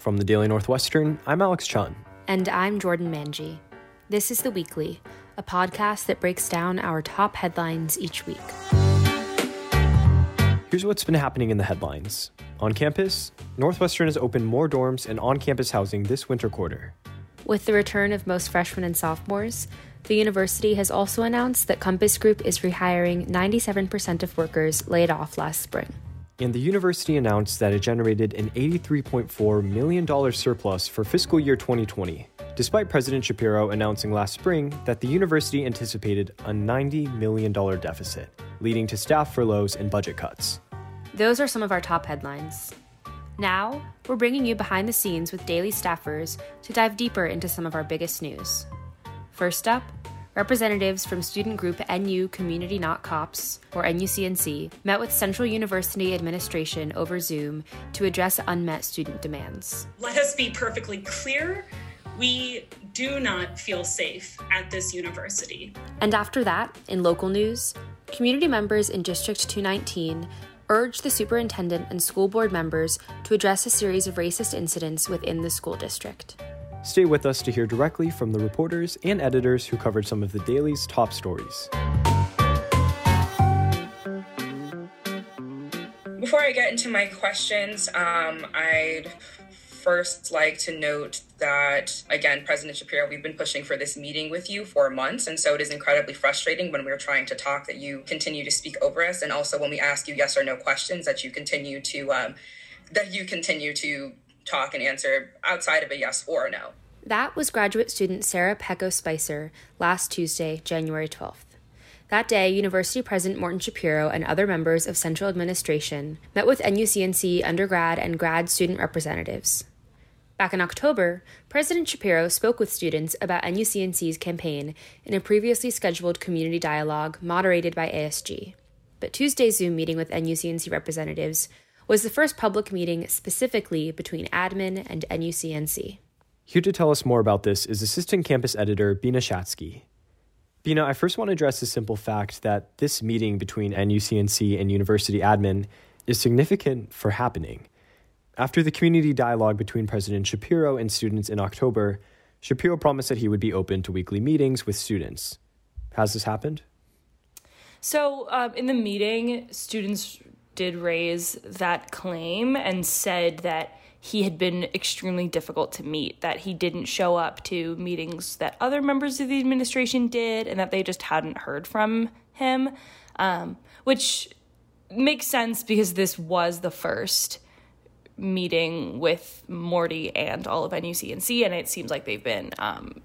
From the Daily Northwestern, I'm Alex Chun. And I'm Jordan Mangi. This is The Weekly, a podcast that breaks down our top headlines each week. Here's what's been happening in the headlines. On campus, Northwestern has opened more dorms and on campus housing this winter quarter. With the return of most freshmen and sophomores, the university has also announced that Compass Group is rehiring 97% of workers laid off last spring. And the university announced that it generated an $83.4 million surplus for fiscal year 2020, despite President Shapiro announcing last spring that the university anticipated a $90 million deficit, leading to staff furloughs and budget cuts. Those are some of our top headlines. Now, we're bringing you behind the scenes with daily staffers to dive deeper into some of our biggest news. First up, representatives from student group NU Community Not Cops, or NUCNC, met with Central University administration over Zoom to address unmet student demands. Let us be perfectly clear we do not feel safe at this university. And after that, in local news, community members in District 219 urged the superintendent and school board members to address a series of racist incidents within the school district. Stay with us to hear directly from the reporters and editors who covered some of the daily's top stories. Before I get into my questions, um, I'd first like to note that, again, President Shapiro, we've been pushing for this meeting with you for months. And so it is incredibly frustrating when we're trying to talk that you continue to speak over us. And also when we ask you yes or no questions that you continue to, um, that you continue to talk and answer outside of a yes or a no. That was graduate student Sarah Pecco Spicer last Tuesday, January 12th. That day, University President Morton Shapiro and other members of Central Administration met with NUCNC undergrad and grad student representatives. Back in October, President Shapiro spoke with students about NUCNC's campaign in a previously scheduled community dialogue moderated by ASG. But Tuesday's Zoom meeting with NUCNC representatives was the first public meeting specifically between admin and NUCNC. Here to tell us more about this is assistant campus editor Bina Shatsky. Bina, I first want to address the simple fact that this meeting between NUCNC and university admin is significant for happening. After the community dialogue between President Shapiro and students in October, Shapiro promised that he would be open to weekly meetings with students. Has this happened? So, um, in the meeting, students did raise that claim and said that he had been extremely difficult to meet, that he didn't show up to meetings that other members of the administration did, and that they just hadn't heard from him, um, which makes sense because this was the first meeting with Morty and all of NUCNC, and it seems like they've been um,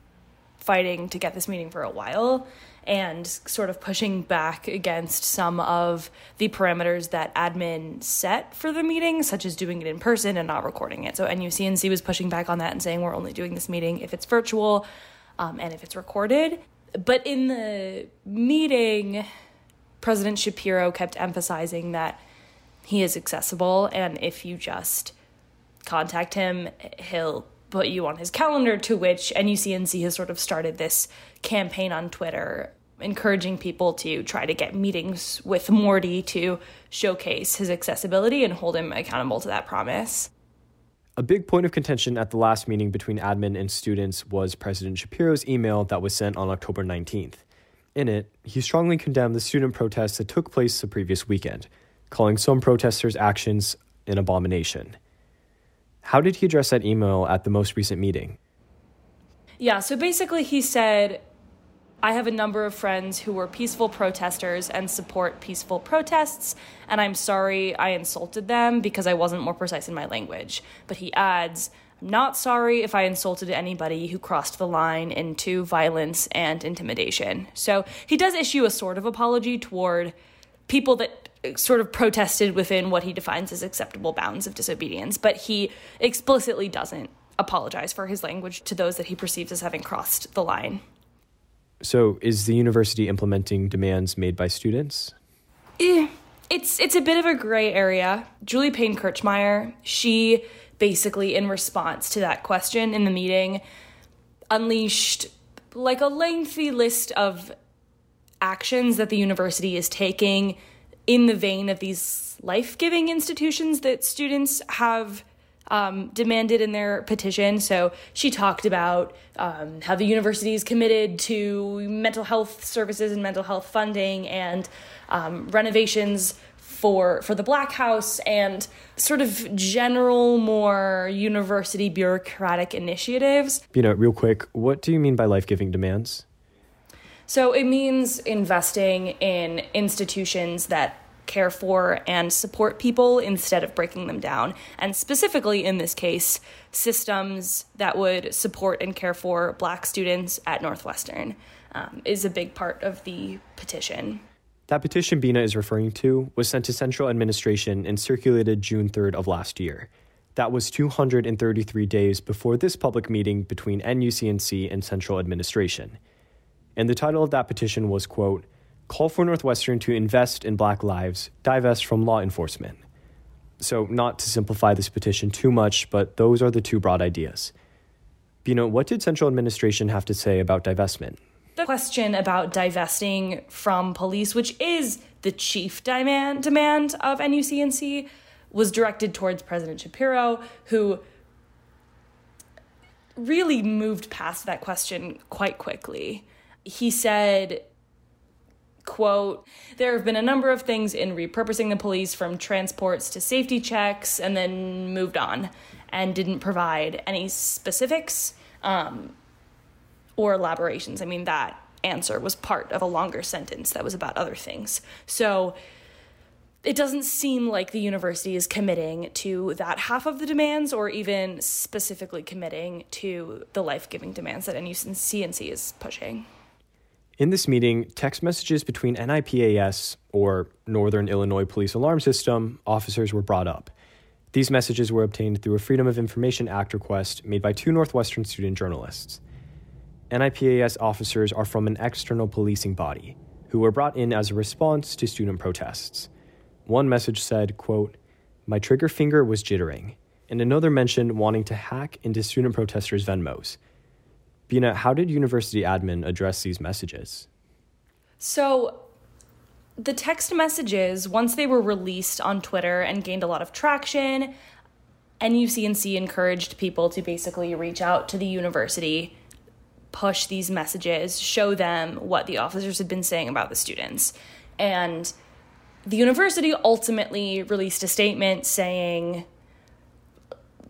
fighting to get this meeting for a while and sort of pushing back against some of the parameters that admin set for the meeting, such as doing it in person and not recording it. So NUCNC was pushing back on that and saying we're only doing this meeting if it's virtual um, and if it's recorded. But in the meeting, President Shapiro kept emphasizing that he is accessible, and if you just contact him, he'll put you on his calendar. To which NUCNC has sort of started this campaign on Twitter encouraging people to try to get meetings with Morty to showcase his accessibility and hold him accountable to that promise. A big point of contention at the last meeting between admin and students was President Shapiro's email that was sent on October 19th. In it, he strongly condemned the student protests that took place the previous weekend, calling some protesters' actions an abomination. How did he address that email at the most recent meeting? Yeah, so basically, he said, I have a number of friends who were peaceful protesters and support peaceful protests, and I'm sorry I insulted them because I wasn't more precise in my language. But he adds, I'm not sorry if I insulted anybody who crossed the line into violence and intimidation. So he does issue a sort of apology toward people that uh, sort of protested within what he defines as acceptable bounds of disobedience, but he explicitly doesn't apologize for his language to those that he perceives as having crossed the line. So, is the university implementing demands made by students? Eh, it's it's a bit of a gray area. Julie Payne Kirchmeier, she basically in response to that question in the meeting unleashed like a lengthy list of actions that the university is taking in the vein of these life-giving institutions that students have um, demanded in their petition. So she talked about um, how the university is committed to mental health services and mental health funding and um, renovations for for the Black House and sort of general, more university bureaucratic initiatives. You know, real quick, what do you mean by life giving demands? So it means investing in institutions that care for and support people instead of breaking them down. And specifically in this case, systems that would support and care for black students at Northwestern um, is a big part of the petition. That petition Bina is referring to was sent to central administration and circulated June 3rd of last year. That was 233 days before this public meeting between NUCNC and central administration. And the title of that petition was, quote, call for Northwestern to invest in black lives, divest from law enforcement. So, not to simplify this petition too much, but those are the two broad ideas. Bina, what did central administration have to say about divestment? The question about divesting from police, which is the chief demand demand of NUCNC, was directed towards President Shapiro, who really moved past that question quite quickly. He said quote there have been a number of things in repurposing the police from transports to safety checks and then moved on and didn't provide any specifics um, or elaborations i mean that answer was part of a longer sentence that was about other things so it doesn't seem like the university is committing to that half of the demands or even specifically committing to the life-giving demands that NUCNC is pushing. In this meeting, text messages between NIPAS, or Northern Illinois Police Alarm System, officers were brought up. These messages were obtained through a Freedom of Information Act request made by two Northwestern student journalists. NIPAS officers are from an external policing body who were brought in as a response to student protests. One message said, quote, My trigger finger was jittering, and another mentioned wanting to hack into student protesters' Venmos Bina, how did university admin address these messages? So, the text messages, once they were released on Twitter and gained a lot of traction, NUCNC encouraged people to basically reach out to the university, push these messages, show them what the officers had been saying about the students. And the university ultimately released a statement saying,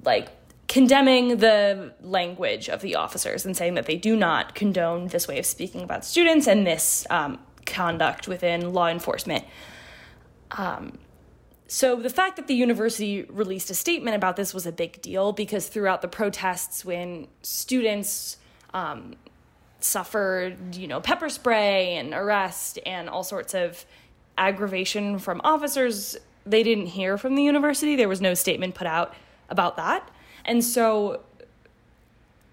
like, condemning the language of the officers and saying that they do not condone this way of speaking about students and this um, conduct within law enforcement. Um, so the fact that the university released a statement about this was a big deal because throughout the protests, when students um, suffered, you know, pepper spray and arrest and all sorts of aggravation from officers, they didn't hear from the university. There was no statement put out about that. And so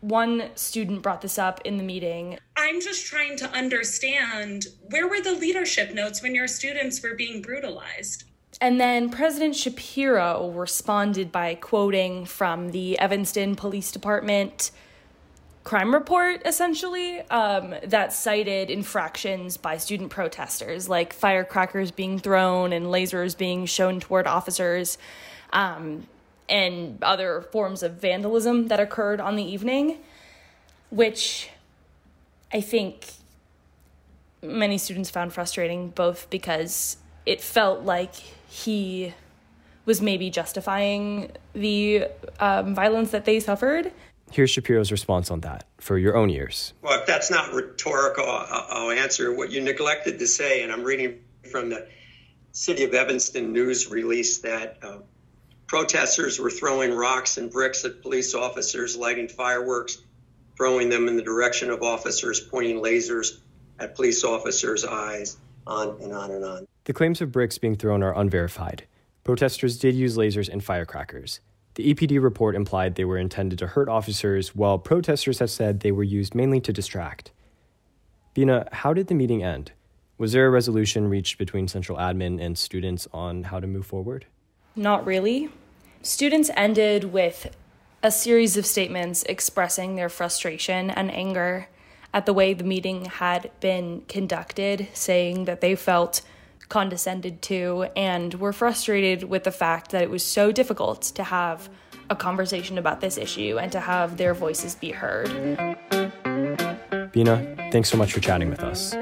one student brought this up in the meeting. I'm just trying to understand where were the leadership notes when your students were being brutalized? And then President Shapiro responded by quoting from the Evanston Police Department crime report, essentially, um, that cited infractions by student protesters, like firecrackers being thrown and lasers being shown toward officers. Um, and other forms of vandalism that occurred on the evening, which I think many students found frustrating, both because it felt like he was maybe justifying the um, violence that they suffered. Here's Shapiro's response on that for your own ears. Well, if that's not rhetorical, I'll answer what you neglected to say, and I'm reading from the City of Evanston news release that uh, Protesters were throwing rocks and bricks at police officers, lighting fireworks, throwing them in the direction of officers, pointing lasers at police officers' eyes, on and on and on. The claims of bricks being thrown are unverified. Protesters did use lasers and firecrackers. The EPD report implied they were intended to hurt officers, while protesters have said they were used mainly to distract. Bina, how did the meeting end? Was there a resolution reached between central admin and students on how to move forward? Not really. Students ended with a series of statements expressing their frustration and anger at the way the meeting had been conducted, saying that they felt condescended to, and were frustrated with the fact that it was so difficult to have a conversation about this issue and to have their voices be heard. Bina, thanks so much for chatting with us.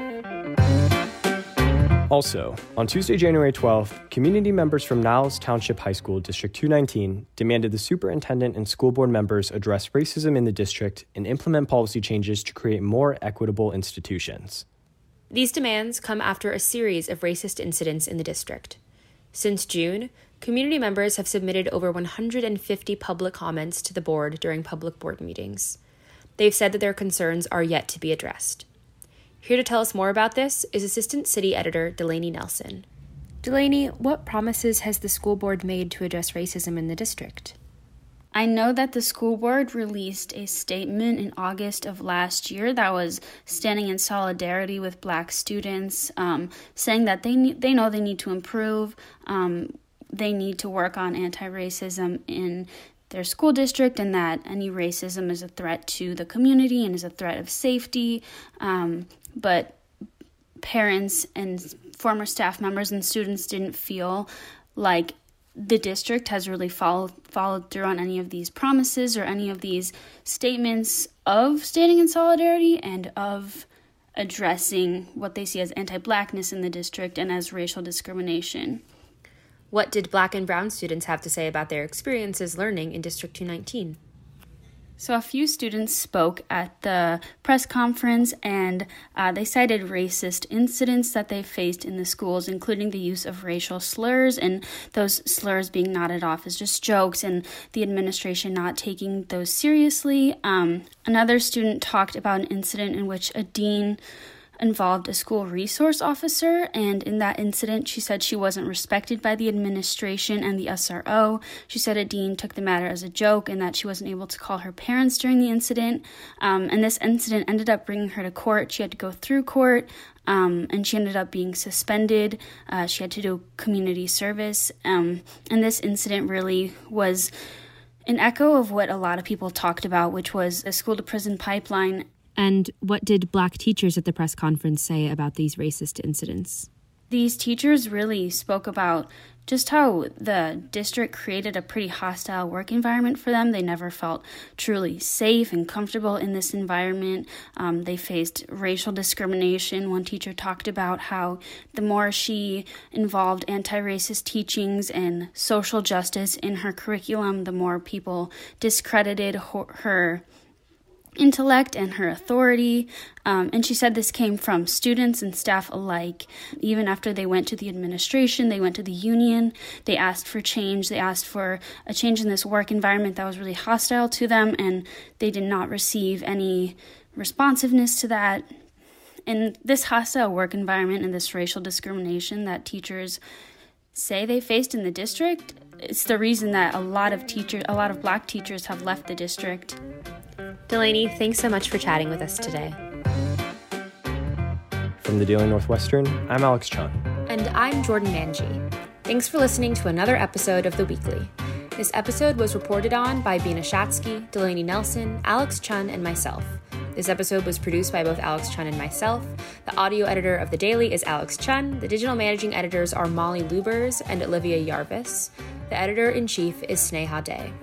Also, on Tuesday, January 12th, community members from Niles Township High School, District 219, demanded the superintendent and school board members address racism in the district and implement policy changes to create more equitable institutions. These demands come after a series of racist incidents in the district. Since June, community members have submitted over 150 public comments to the board during public board meetings. They've said that their concerns are yet to be addressed. Here to tell us more about this is Assistant City Editor Delaney Nelson. Delaney, what promises has the school board made to address racism in the district? I know that the school board released a statement in August of last year that was standing in solidarity with Black students, um, saying that they need, they know they need to improve, um, they need to work on anti-racism in their school district, and that any racism is a threat to the community and is a threat of safety. Um, but parents and former staff members and students didn't feel like the district has really followed followed through on any of these promises or any of these statements of standing in solidarity and of addressing what they see as anti-blackness in the district and as racial discrimination. What did black and brown students have to say about their experiences learning in District 219? So, a few students spoke at the press conference and uh, they cited racist incidents that they faced in the schools, including the use of racial slurs and those slurs being nodded off as just jokes and the administration not taking those seriously. Um, another student talked about an incident in which a dean involved a school resource officer, and in that incident, she said she wasn't respected by the administration and the SRO. She said a dean took the matter as a joke and that she wasn't able to call her parents during the incident. Um, and this incident ended up bringing her to court. She had to go through court. Um, and she ended up being suspended. Uh, she had to do community service. Um, and this incident really was an echo of what a lot of people talked about, which was a school to prison pipeline and what did black teachers at the press conference say about these racist incidents? These teachers really spoke about just how the district created a pretty hostile work environment for them. They never felt truly safe and comfortable in this environment. Um, they faced racial discrimination. One teacher talked about how the more she involved anti racist teachings and social justice in her curriculum, the more people discredited her intellect and her authority. Um, and she said this came from students and staff alike. Even after they went to the administration, they went to the union, they asked for change, they asked for a change in this work environment that was really hostile to them, and they did not receive any responsiveness to that. And this hostile work environment and this racial discrimination that teachers say they faced in the district, it's the reason that a lot of teachers, a lot of black teachers have left the district. Delaney, thanks so much for chatting with us today. From the Daily Northwestern, I'm Alex Chun. And I'm Jordan Mangi. Thanks for listening to another episode of The Weekly. This episode was reported on by Bina Shatsky, Delaney Nelson, Alex Chun, and myself. This episode was produced by both Alex Chun and myself. The audio editor of The Daily is Alex Chun. The digital managing editors are Molly Lubbers and Olivia Yarvis. The editor in chief is Sneha Dey.